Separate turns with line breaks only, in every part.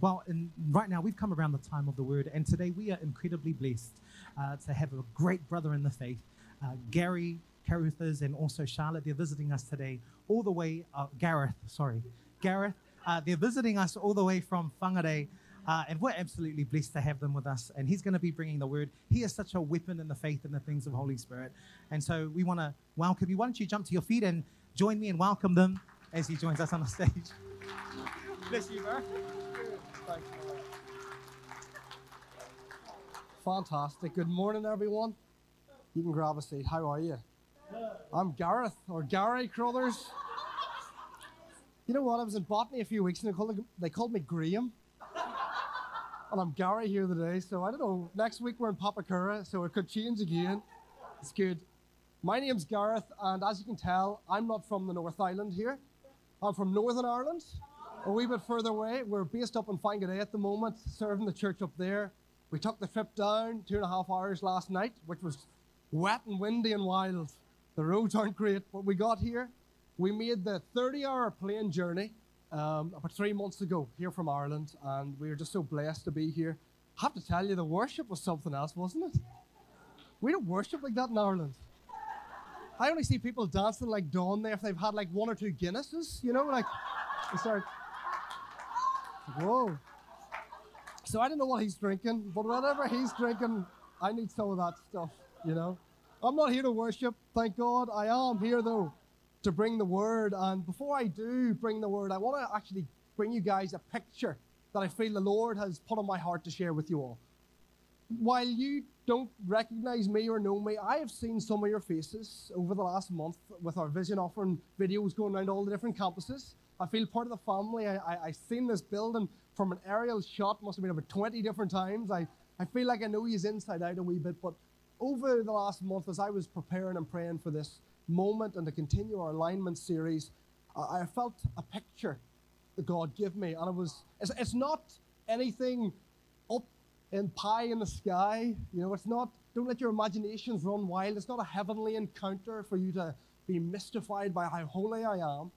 Well, right now we've come around the time of the word, and today we are incredibly blessed uh, to have a great brother in the faith, uh, Gary Caruthers, and also Charlotte. They're visiting us today, all the way. Uh, Gareth, sorry, Gareth. Uh, they're visiting us all the way from Whangarei. Uh, and we're absolutely blessed to have them with us. And he's going to be bringing the word. He is such a weapon in the faith and the things of Holy Spirit. And so we want to welcome you. Why don't you jump to your feet and join me and welcome them as he joins us on the stage. Bless you, bro.
Fantastic. Good morning, everyone. You can grab a seat. How are you? I'm Gareth, or Gary Crothers. You know what? I was in botany a few weeks and they called, they called me Graham. And I'm Gary here today, so I don't know. Next week we're in Papakura, so it could change again. It's good. My name's Gareth, and as you can tell, I'm not from the North Island here. I'm from Northern Ireland, a wee bit further away. We're based up in Whangarei at the moment, serving the church up there. We took the trip down two and a half hours last night, which was wet and windy and wild. The roads aren't great, but we got here. We made the 30 hour plane journey um, about three months ago here from Ireland, and we were just so blessed to be here. I have to tell you, the worship was something else, wasn't it? We don't worship like that in Ireland. I only see people dancing like Dawn there if they've had like one or two Guinnesses, you know, like they start. Whoa. So I don't know what he's drinking, but whatever he's drinking, I need some of that stuff, you know. I'm not here to worship, thank God. I am here though to bring the word. And before I do bring the word, I want to actually bring you guys a picture that I feel the Lord has put on my heart to share with you all. While you don't recognize me or know me, I have seen some of your faces over the last month with our vision offering videos going around all the different campuses. I feel part of the family. I, I, I've seen this building from an aerial shot, must have been over 20 different times. I, I feel like I know he's inside out a wee bit, but over the last month, as I was preparing and praying for this, moment and to continue our alignment series, I felt a picture that God gave me. And it was, it's, it's not anything up in pie in the sky. You know, it's not, don't let your imaginations run wild. It's not a heavenly encounter for you to be mystified by how holy I am.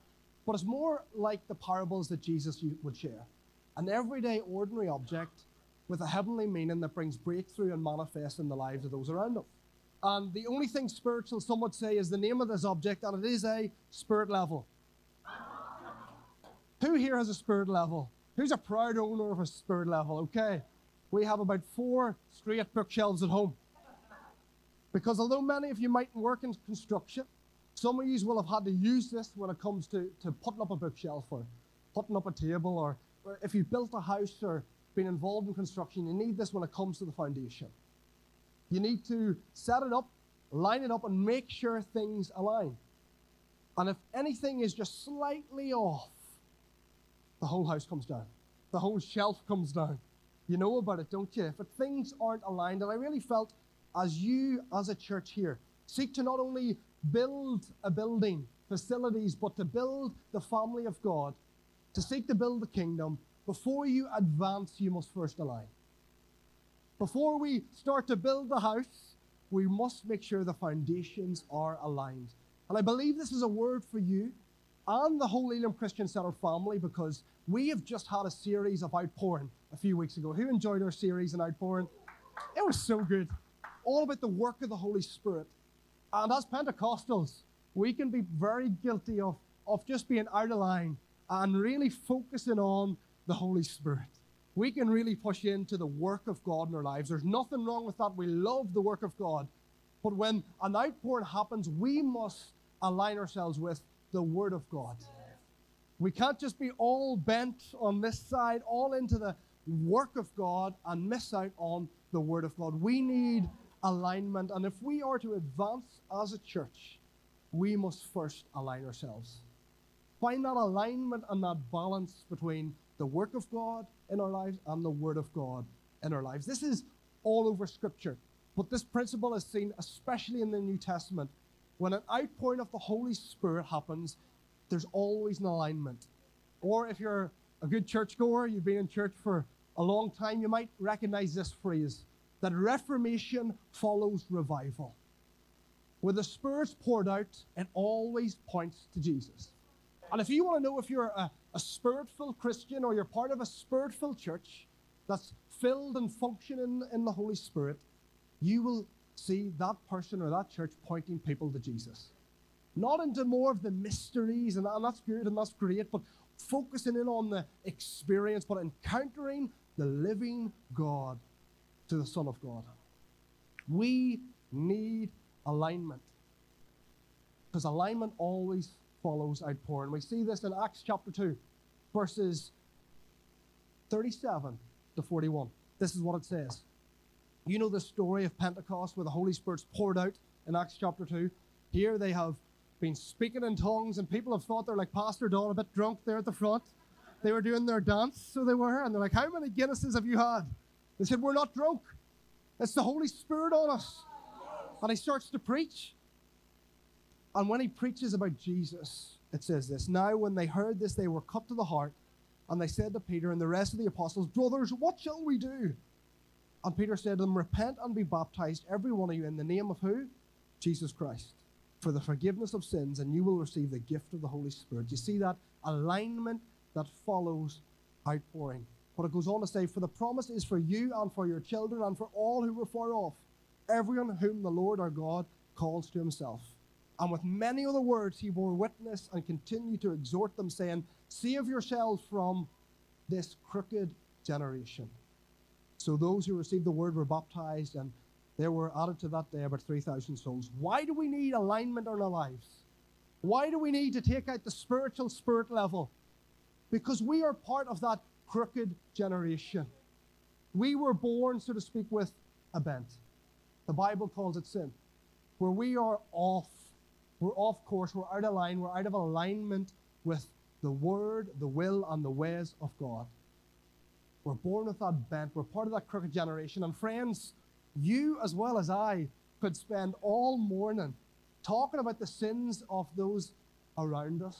But it's more like the parables that Jesus would share. An everyday, ordinary object with a heavenly meaning that brings breakthrough and manifests in the lives of those around us. And the only thing spiritual, some would say, is the name of this object, and it is a spirit level. Who here has a spirit level? Who's a proud owner of a spirit level? Okay. We have about four straight bookshelves at home. Because although many of you might work in construction, some of you will have had to use this when it comes to, to putting up a bookshelf or putting up a table, or, or if you've built a house or been involved in construction, you need this when it comes to the foundation. You need to set it up, line it up, and make sure things align. And if anything is just slightly off, the whole house comes down. The whole shelf comes down. You know about it, don't you? If things aren't aligned, and I really felt as you, as a church here, seek to not only build a building, facilities, but to build the family of God, to seek to build the kingdom, before you advance, you must first align. Before we start to build the house, we must make sure the foundations are aligned. And I believe this is a word for you and the whole Elim Christian Center family because we have just had a series of outpouring a few weeks ago. Who enjoyed our series on outpouring? It was so good. All about the work of the Holy Spirit. Uh, and as Pentecostals, we can be very guilty of, of just being out of line and really focusing on the Holy Spirit we can really push into the work of God in our lives. There's nothing wrong with that. We love the work of God. But when an outpouring happens, we must align ourselves with the Word of God. We can't just be all bent on this side, all into the work of God, and miss out on the Word of God. We need alignment. And if we are to advance as a church, we must first align ourselves. Find that alignment and that balance between the work of God in our lives and the Word of God in our lives. This is all over Scripture. But this principle is seen especially in the New Testament. When an outpouring of the Holy Spirit happens, there's always an alignment. Or if you're a good churchgoer, you've been in church for a long time, you might recognize this phrase that reformation follows revival. Where the Spirit's poured out, it always points to Jesus. And if you want to know if you're a, a spirit filled Christian or you're part of a spirit filled church that's filled and functioning in the Holy Spirit, you will see that person or that church pointing people to Jesus. Not into more of the mysteries, and, and that's good and that's great, but focusing in on the experience, but encountering the living God to the Son of God. We need alignment. Because alignment always follows outpouring. We see this in Acts chapter 2, verses 37 to 41. This is what it says. You know the story of Pentecost where the Holy Spirit's poured out in Acts chapter 2. Here they have been speaking in tongues, and people have thought they're like Pastor Don, a bit drunk there at the front. They were doing their dance, so they were, and they're like, How many Guinnesses have you had? They said, We're not drunk. It's the Holy Spirit on us. And he starts to preach. And when he preaches about Jesus, it says this Now, when they heard this, they were cut to the heart, and they said to Peter and the rest of the apostles, Brothers, what shall we do? And Peter said to them, Repent and be baptized, every one of you, in the name of who? Jesus Christ, for the forgiveness of sins, and you will receive the gift of the Holy Spirit. You see that alignment that follows outpouring. But it goes on to say, For the promise is for you and for your children and for all who are far off, everyone whom the Lord our God calls to himself. And with many other words he bore witness and continued to exhort them, saying, Save yourselves from this crooked generation. So those who received the word were baptized, and there were added to that day about 3,000 souls. Why do we need alignment in our lives? Why do we need to take out the spiritual spirit level? Because we are part of that crooked generation. We were born, so to speak, with a bent. The Bible calls it sin, where we are off. We're off course. We're out of line. We're out of alignment with the word, the will, and the ways of God. We're born with that bent. We're part of that crooked generation. And friends, you as well as I could spend all morning talking about the sins of those around us.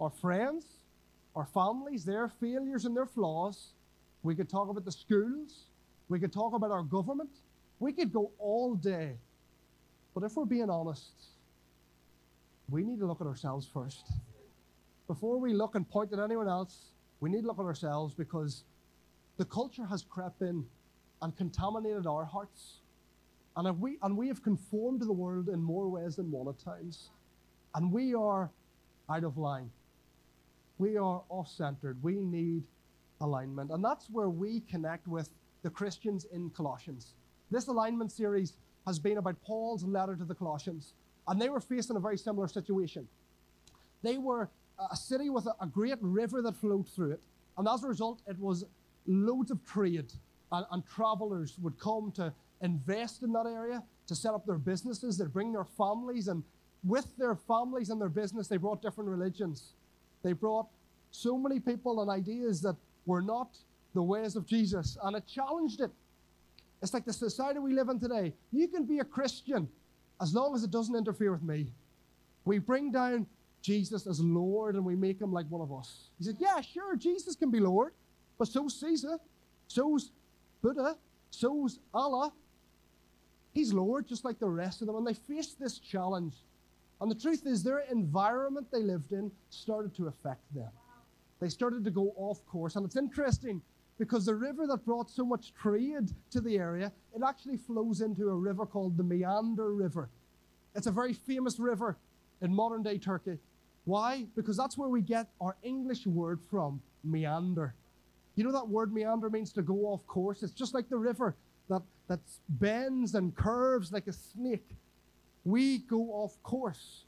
Our friends, our families, their failures and their flaws. We could talk about the schools. We could talk about our government. We could go all day. But if we're being honest, we need to look at ourselves first. Before we look and point at anyone else, we need to look at ourselves because the culture has crept in and contaminated our hearts. And, we, and we have conformed to the world in more ways than one at times. And we are out of line. We are off centered. We need alignment. And that's where we connect with the Christians in Colossians. This alignment series has been about Paul's letter to the Colossians. And they were facing a very similar situation. They were a city with a, great river that flowed through it. And as a result, it was loads of trade. And, and travelers would come to invest in that area, to set up their businesses. They'd bring their families. And with their families and their business, they brought different religions. They brought so many people and ideas that were not the ways of Jesus, and it challenged it. It's like the society we live in today. You can be a Christian as long as it doesn't interfere with me. We bring down Jesus as Lord and we make him like one of us. He said, Yeah, sure, Jesus can be Lord, but so's Caesar, so's Buddha, so's Allah. He's Lord just like the rest of them. And they faced this challenge and the truth is, their environment they lived in started to affect them. They started to go off course. And it's interesting because the river that brought so much trade to the area, it actually flows into a river called the Meander River. It's a very famous river in modern day Turkey. Why? Because that's where we get our English word from, meander. You know that word meander means to go off course? It's just like the river that, that bends and curves like a snake we go off course.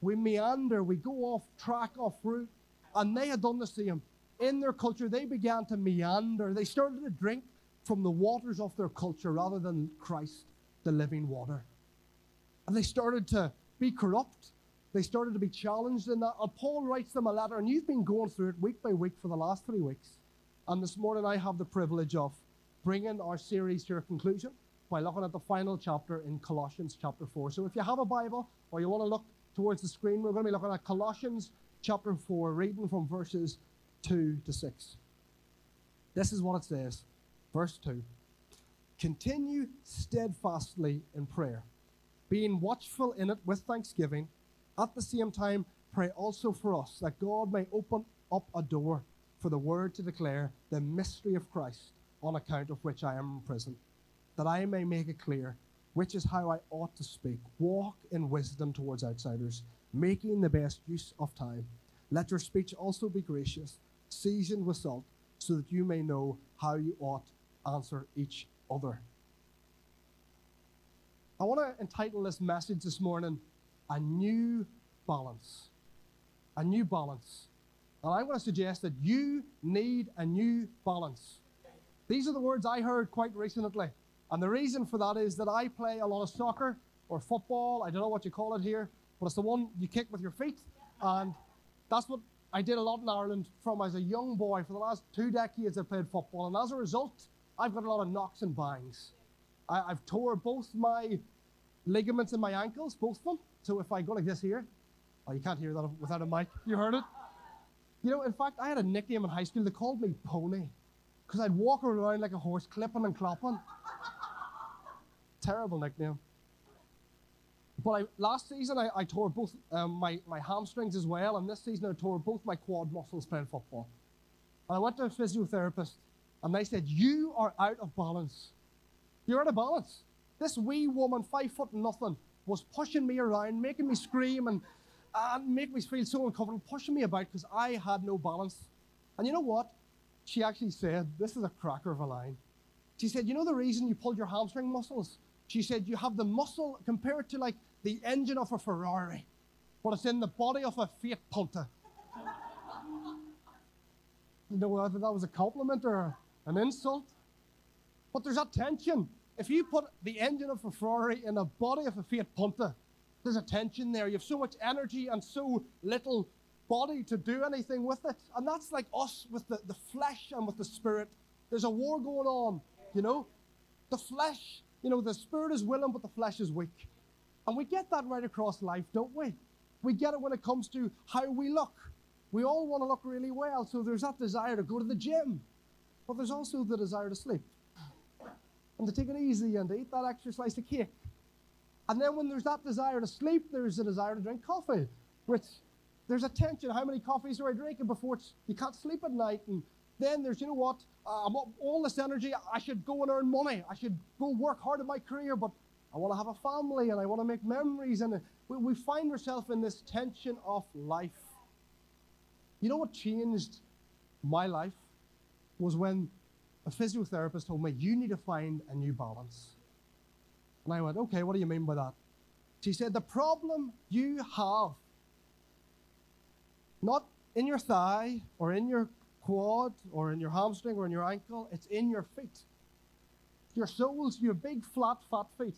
We meander, we go off track, off route. And they had done the same. In their culture, they began to meander. They started to drink from the waters of their culture rather than Christ, the living water. And they started to be corrupt. They started to be challenged in that. And Paul writes them a letter, and you've been going through it week by week for the last three weeks. And this morning, I have the privilege of bringing our series to a conclusion by looking at the final chapter in Colossians chapter 4. So if you have a Bible or you want to look towards the screen, we're going to be looking at Colossians chapter 4, reading from verses 2 to 6. This is what it says. Verse 2 Continue steadfastly in prayer, being watchful in it with thanksgiving. At the same time, pray also for us that God may open up a door for the word to declare the mystery of Christ, on account of which I am in prison, that I may make it clear which is how I ought to speak. Walk in wisdom towards outsiders, making the best use of time. Let your speech also be gracious, seasoned with salt, so that you may know how you ought to answer each other. I want to entitle this message this morning, A New Balance. A New Balance. And I want to suggest that you need a new balance. These are the words I heard quite recently. And the reason for that is that I play a lot of soccer or football. I don't know what you call it here, but it's the one you kick with your feet. And that's what I did a lot in Ireland from as a young boy. For the last two decades, I played football. And as a result, I've got a lot of knocks and bangs. I, have tore both my ligaments in my ankles, both of them. So if I go like this here, oh, you can't hear that without a mic. You heard it? You know, in fact, I had a nickname in high school. They called me Pony because I'd walk around like a horse, clipping and clopping. Terrible nickname. But I, last season, I, I tore both um, my, my hamstrings as well, and this season, I tore both my quad muscles playing football. And I went to a physiotherapist, and they said, You are out of balance. You're out of balance. This wee woman, five foot nothing, was pushing me around, making me scream and, and make me feel so uncomfortable, pushing me about because I had no balance. And you know what? She actually said, This is a cracker of a line. She said, You know the reason you pulled your hamstring muscles? She said, You have the muscle compared to like the engine of a Ferrari, but it's in the body of a Fiat Punto. you know whether that was a compliment or an insult? But there's that tension. If you put the engine of a Ferrari in the body of a Fiat Punto, there's a tension there. You have so much energy and so little body to do anything with it. And that's like us with the, the flesh and with the spirit. There's a war going on, you know? The flesh, you know, the spirit is willing, but the flesh is weak. And we get that right across life, don't we? We get it when it comes to how we look. We all want to look really well, so there's that desire to go to the gym. But there's also the desire to sleep and to take it easy and to eat that extra slice of cake. And then when there's that desire to sleep, there's a desire to drink coffee, which there's a tension. How many coffees are I drinking before you can't sleep at night? And then there's, you know what, uh, I'm all this energy. I should go and earn money. I should go work hard in my career, but I want to have a family and I want to make memories. And we, we find ourselves in this tension of life. You know what changed my life was when a physiotherapist told me, You need to find a new balance. And I went, Okay, what do you mean by that? She said, The problem you have, not in your thigh or in your quad or in your hamstring or in your ankle, it's in your feet. Your soles, your big, flat, fat feet.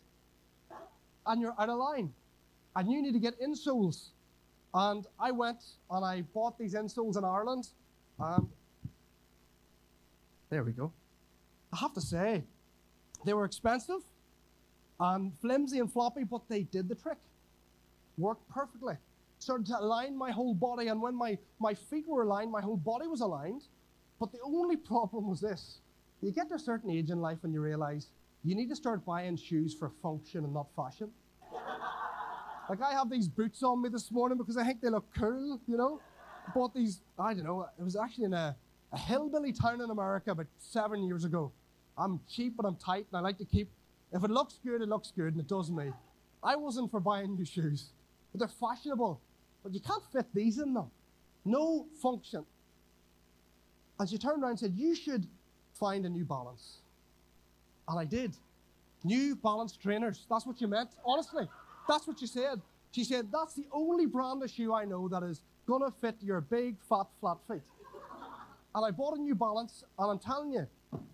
And you're out of line. And you need to get insoles. And I went and I bought these insoles in Ireland. And there we go. I have to say, they were expensive and flimsy and floppy, but they did the trick. Worked perfectly. Started to align my whole body, and when my, my feet were aligned, my whole body was aligned. But the only problem was this you get to a certain age in life and you realize you need to start buying shoes for function and not fashion. like I have these boots on me this morning because I think they look cool, you know. Bought these, I don't know, it was actually in a, a hillbilly town in America about seven years ago. I'm cheap and I'm tight and I like to keep, if it looks good, it looks good and it does me. I wasn't for buying new shoes, but they're fashionable. But you can't fit these in them. No function. And she turned around and said, You should find a new balance. And I did. New balance trainers. That's what you meant. Honestly, that's what she said. She said, That's the only brand of shoe I know that is going to fit your big, fat, flat feet. And I bought a new balance, and I'm telling you,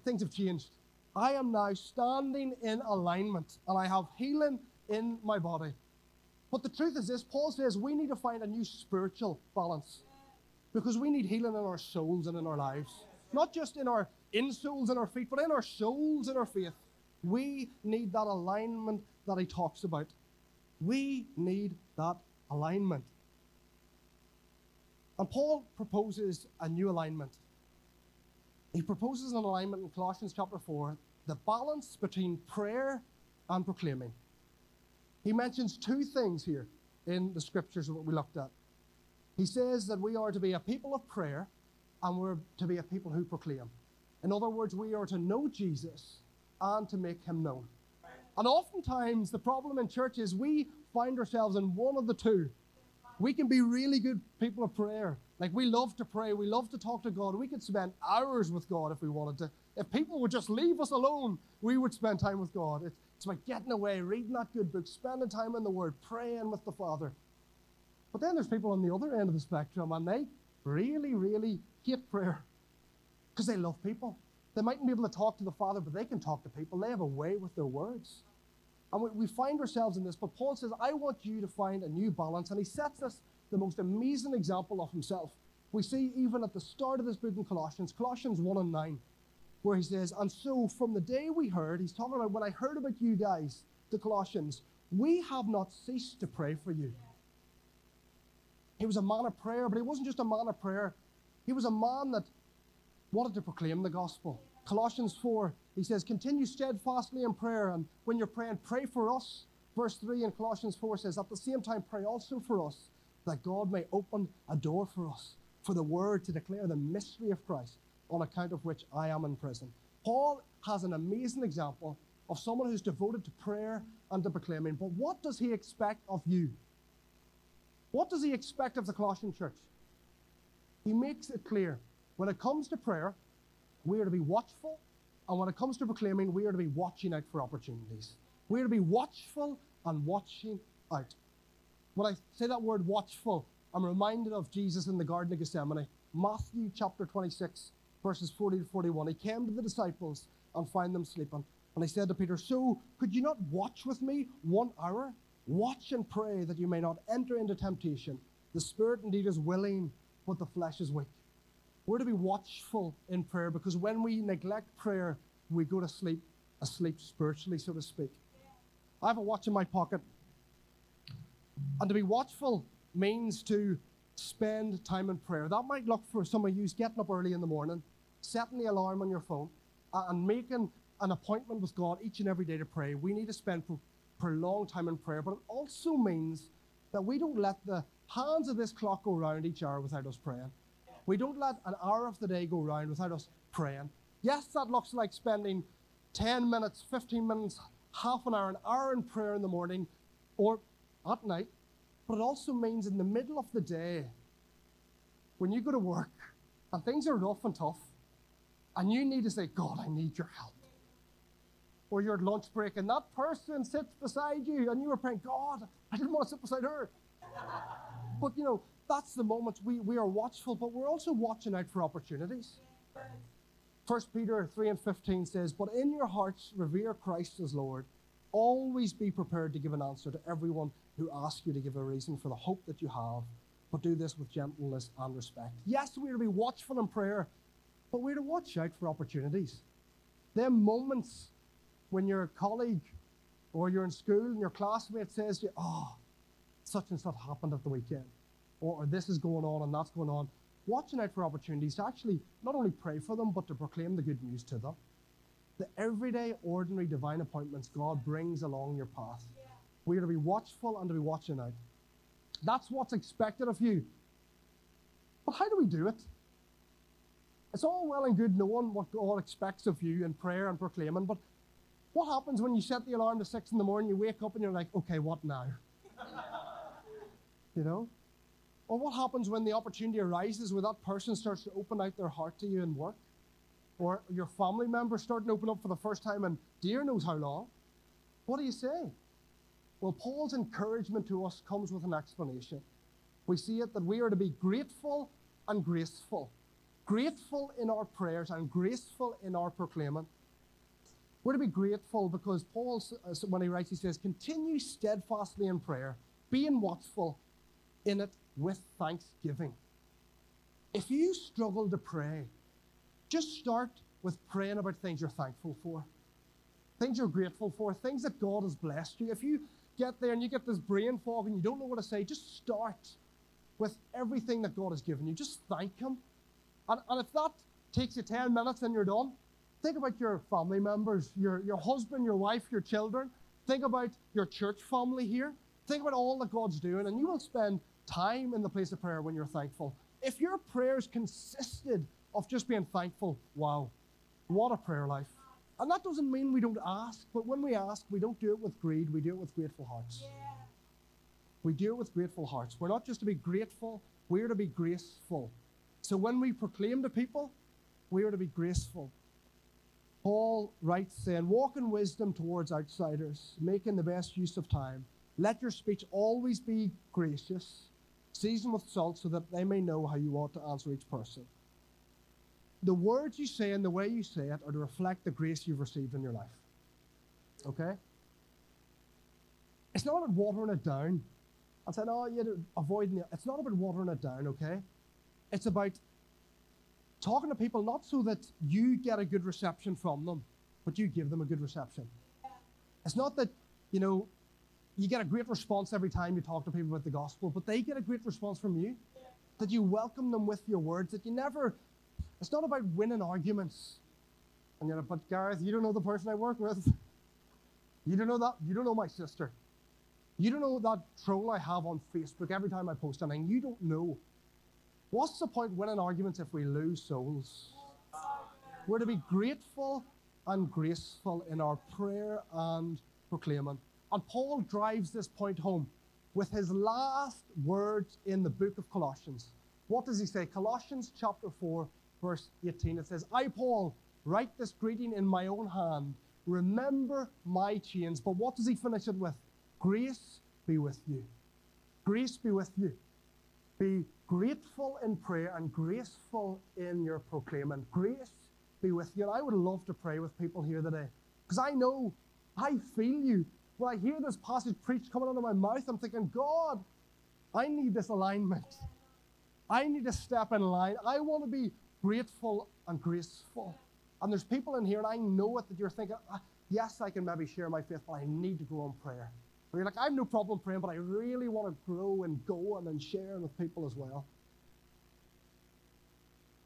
things have changed. I am now standing in alignment and I have healing in my body. But the truth is this Paul says we need to find a new spiritual balance because we need healing in our souls and in our lives. Not just in our insoles and our feet, but in our souls and our faith. We need that alignment that he talks about. We need that alignment. And Paul proposes a new alignment. He proposes an alignment in Colossians chapter 4, the balance between prayer and proclaiming. He mentions two things here in the scriptures of what we looked at. He says that we are to be a people of prayer and we're to be a people who proclaim. In other words, we are to know Jesus and to make him known. And oftentimes, the problem in church is we find ourselves in one of the two. We can be really good people of prayer. Like we love to pray, we love to talk to God. We could spend hours with God if we wanted to. If people would just leave us alone, we would spend time with God. It's, it's about getting away, reading that good book, spending time in the Word, praying with the Father. But then there's people on the other end of the spectrum, and they really, really hate prayer because they love people. They mightn't be able to talk to the Father, but they can talk to people. They have a way with their words. And we, find ourselves in this, but Paul says, I want you to find a new balance. And he sets us the most amazing example of himself. We see even at the start of this book in Colossians, Colossians 1 and 9, where he says, And so from the day we heard, he's talking about when I heard about you guys, the Colossians, we have not ceased to pray for you. He was a man of prayer, but he wasn't just a man of prayer. He was a man that wanted to proclaim the gospel. Colossians 4, he says, continue steadfastly in prayer, and when you're praying, pray for us. Verse 3 in Colossians 4 says, at the same time, pray also for us, that God may open a door for us, for the word to declare the mystery of Christ, on account of which I am in prison. Paul has an amazing example of someone who's devoted to prayer and to proclaiming. But what does he expect of you? What does he expect of the Colossian church? He makes it clear when it comes to prayer, we are to be watchful, and when it comes to proclaiming, we are to be watching out for opportunities. We are to be watchful and watching out. When I say that word watchful, I'm reminded of Jesus in the Garden of Gethsemane, Matthew chapter 26, verses 40 to 41. He came to the disciples and found them sleeping. And he said to Peter, So could you not watch with me one hour? Watch and pray that you may not enter into temptation. The spirit indeed is willing, but the flesh is weak. We're to be watchful in prayer because when we neglect prayer, we go to sleep, asleep spiritually, so to speak. I have a watch in my pocket. And to be watchful means to spend time in prayer. That might look for some of you getting up early in the morning, setting the alarm on your phone, and making an appointment with God each and every day to pray. We need to spend prolonged time in prayer, but it also means that we don't let the hands of this clock go round each hour without us praying. We don't let an hour of the day go round without us praying. Yes, that looks like spending 10 minutes, 15 minutes, half an hour, an hour in prayer in the morning or at night, but it also means in the middle of the day, when you go to work and things are rough and tough, and you need to say, God, I need your help. Or you're at lunch break and that person sits beside you and you were praying, God, I didn't want to sit beside her. but you know, that's the moment we, we are watchful, but we're also watching out for opportunities. First Peter 3 and 15 says, But in your hearts revere Christ as Lord. Always be prepared to give an answer to everyone who asks you to give a reason for the hope that you have, but do this with gentleness and respect. Yes, we're to be watchful in prayer, but we're to watch out for opportunities. There are moments when your colleague or you're in school and your classmate says to you, Oh, such and such happened at the weekend or, or this is going on and that's going on, watching out for opportunities to actually not only pray for them, but to proclaim the good news to them. The everyday, ordinary, divine appointments God brings along your path. Yeah. We are to be watchful and to be watching out. That's what's expected of you. But how do we do it? It's all well and good knowing what God expects of you in prayer and proclaiming, but what happens when you set the alarm to six in the morning, you wake up and you're like, okay, what now? you know? Or what happens when the opportunity arises where that person starts to open out their heart to you in work? Or your family member starting to open up for the first time and dear knows how long? What do you say? Well, Paul's encouragement to us comes with an explanation. We see it that we are to be grateful and graceful. Grateful in our prayers and graceful in our proclaiming. We're to be grateful because Paul, uh, when he writes, he says, continue steadfastly in prayer, being watchful in it with thanksgiving. If you struggle to pray, just start with praying about things you're thankful for, things you're grateful for, things that God has blessed you. If you get there and you get this brain fog and you don't know what to say, just start with everything that God has given you. Just thank Him. And, and if that takes you 10 minutes and you're done, think about your family members, your, your husband, your wife, your children. Think about your church family here. Think about all that God's doing, and you will spend time in the place of prayer when you're thankful. If your prayers consisted of just being thankful, wow, what a prayer life. And that doesn't mean we don't ask, but when we ask, we don't do it with greed, we do it with grateful hearts. Yeah. We do it with grateful hearts. We're not just to be grateful, we're to be graceful. So when we proclaim to people, we are to be graceful. Paul writes saying, Walk in wisdom towards outsiders, making the best use of time. Let your speech always be gracious, seasoned with salt, so that they may know how you ought to answer each person. The words you say and the way you say it are to reflect the grace you've received in your life. Okay? It's not about watering it down and saying, oh, you're avoiding it. It's not about watering it down, okay? It's about talking to people not so that you get a good reception from them, but you give them a good reception. It's not that, you know, you get a great response every time you talk to people about the gospel, but they get a great response from you. That you welcome them with your words, that you never, it's not about winning arguments. And you're like, but Gareth, you don't know the person I work with. You don't know that, you don't know my sister. You don't know that troll I have on Facebook every time I post something. You don't know. What's the point winning arguments if we lose souls? We're to be grateful and graceful in our prayer and proclaiming. And Paul drives this point home with his last words in the book of Colossians. What does he say? Colossians chapter 4, verse 18. It says, I, Paul, write this greeting in my own hand. Remember my chains. But what does he finish it with? Grace be with you. Grace be with you. Be grateful in prayer and graceful in your proclaiming. Grace be with you. And I would love to pray with people here today because I know, I feel you. When I hear this passage preached coming out of my mouth, I'm thinking, God, I need this alignment. I need to step in line. I want to be grateful and graceful. And there's people in here, and I know it, that you're thinking, ah, yes, I can maybe share my faith, but I need to go in prayer. Or you're like, I have no problem praying, but I really want to grow and go and then share with people as well.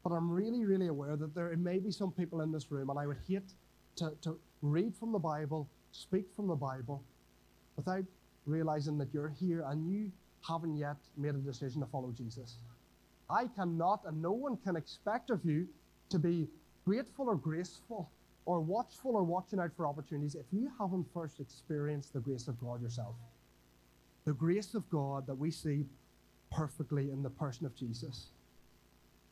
But I'm really, really aware that there may be some people in this room, and I would hate to, to read from the Bible, speak from the Bible, without realizing that you're here and you haven't yet made a decision to follow Jesus. I cannot, and no one can expect of you to be grateful or graceful or watchful or watching out for opportunities if you haven't first experienced the grace of God yourself. The grace of God that we see perfectly in the person of Jesus.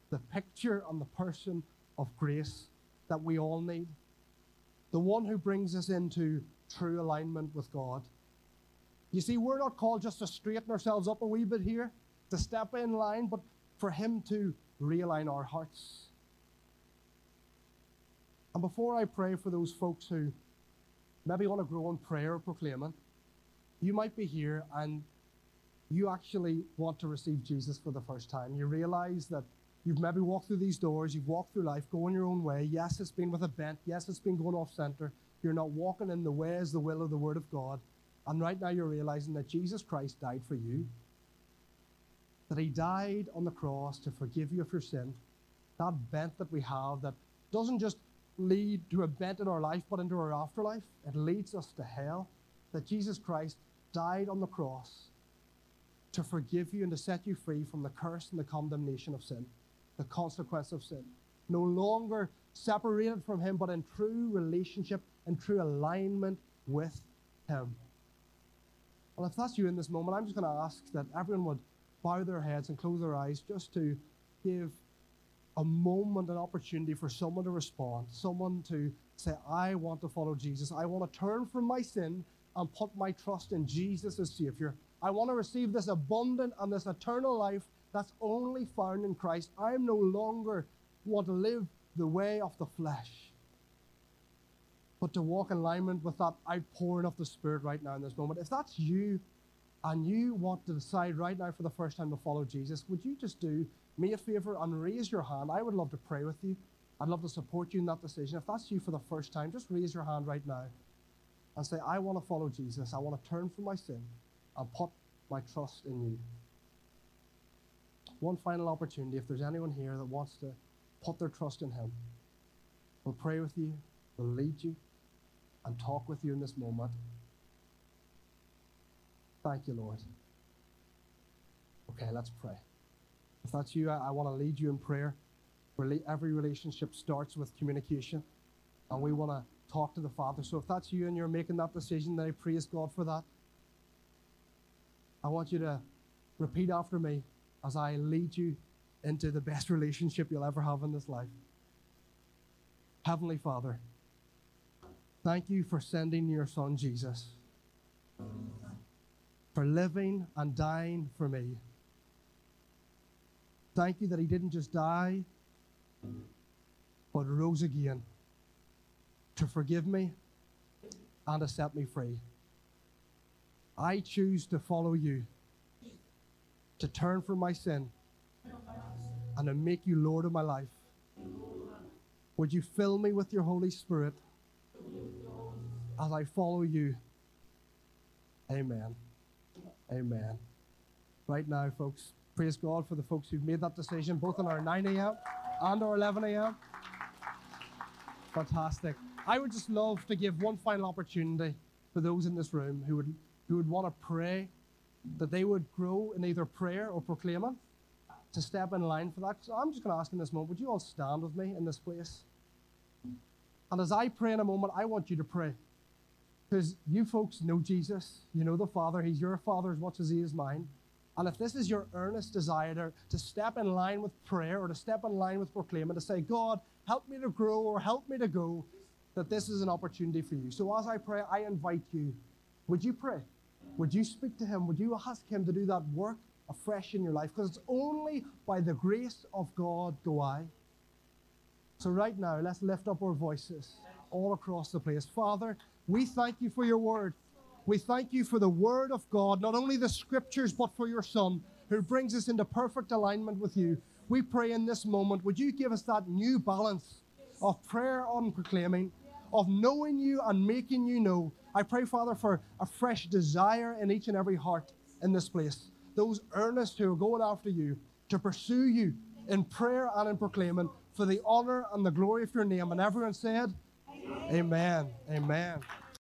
The picture and the person of grace that we all need. The one who brings us into true alignment with God. You see, we're not called just to straighten ourselves up a wee bit here, to step in line, but for Him to realign our hearts and before I pray for those folks who maybe want to grow in prayer or proclaiming, you might be here and you actually want to receive Jesus for the first time. You realize that you've maybe walked through these doors, you've walked through life, going your own way. Yes, it's been with a bent. Yes, it's been going off center. You're not walking in the ways, the will of the Word of God. And right now you're realizing that Jesus Christ died for you, that He died on the cross to forgive you of your sin. That bent that we have that doesn't just lead to a bent in our life, but into our afterlife. It leads us to hell. That Jesus Christ died on the cross to forgive you and to set you free from the curse and the condemnation of sin, the consequence of sin. No longer separated from Him, but in true relationship and true alignment with Him. Well, if that's you in this moment, I'm just going to ask that everyone would bow their heads and close their eyes just to give a moment, an opportunity for someone to respond, someone to say, I want to follow Jesus. I want to turn from my sin and put my trust in Jesus as Savior. I want to receive this abundant and this eternal life that's only found in Christ. I am no longer want to live the way of the flesh, but to walk in alignment with that outpouring of the Spirit right now in this moment. If that's you and you want to decide right now for the first time to follow Jesus, would you just do me a favor and raise your hand. I would love to pray with you. I'd love to support you in that decision. If that's you for the first time, just raise your hand right now and say, I want to follow Jesus. I want to turn from my sin and put my trust in you. One final opportunity, if there's anyone here that wants to put their trust in Him, we'll pray with you, we'll lead you, and talk with you in this moment. Thank you, Lord. Okay, let's pray. If that's you, I, I want to lead you in prayer. Rela- Every relationship starts with communication, and we want to talk to the Father. So if that's you and you're making that decision, then I praise God for that. I want you to repeat after me as I lead you into the best relationship you'll ever have in this life. Heavenly Father, thank you for sending your Son Jesus, for living and dying for me. Thank you that he didn't just die, but rose again to forgive me and to set me free. I choose to follow you, to turn from my sin, and to make you Lord of my life. Would you fill me with your Holy Spirit as I follow you? Amen. Amen. Right now, folks, praise God for the folks who've made that decision, both on our 9 a.m. and our 11 a.m. Fantastic. I would just love to give one final opportunity for those in this room who would, who would want to pray that they would grow in either prayer or proclaiming to step in line for that. So I'm just going to ask in this moment, would you all stand with me in this place? And as I pray in a moment, I want you to pray. Because you folks know Jesus, you know the Father, He's your Father as much as He is mine. And if this is your earnest desire to, to step in line with prayer or to step in line with proclaiming, to say, God, help me to grow or help me to go, that this is an opportunity for you. So as I pray, I invite you. Would you pray? Would you speak to Him? Would you ask Him to do that work afresh in your life? Because it's only by the grace of God do I. So, right now, let's lift up our voices all across the place. Father, we thank you for your word. We thank you for the word of God, not only the scriptures, but for your Son, who brings us into perfect alignment with you. We pray in this moment, would you give us that new balance of prayer and proclaiming, of knowing you and making you know? I pray, Father, for a fresh desire in each and every heart in this place. Those earnest who are going after you to pursue you in prayer and in proclaiming for the honor and the glory of your name. And everyone said, Amen. Amen. Amen.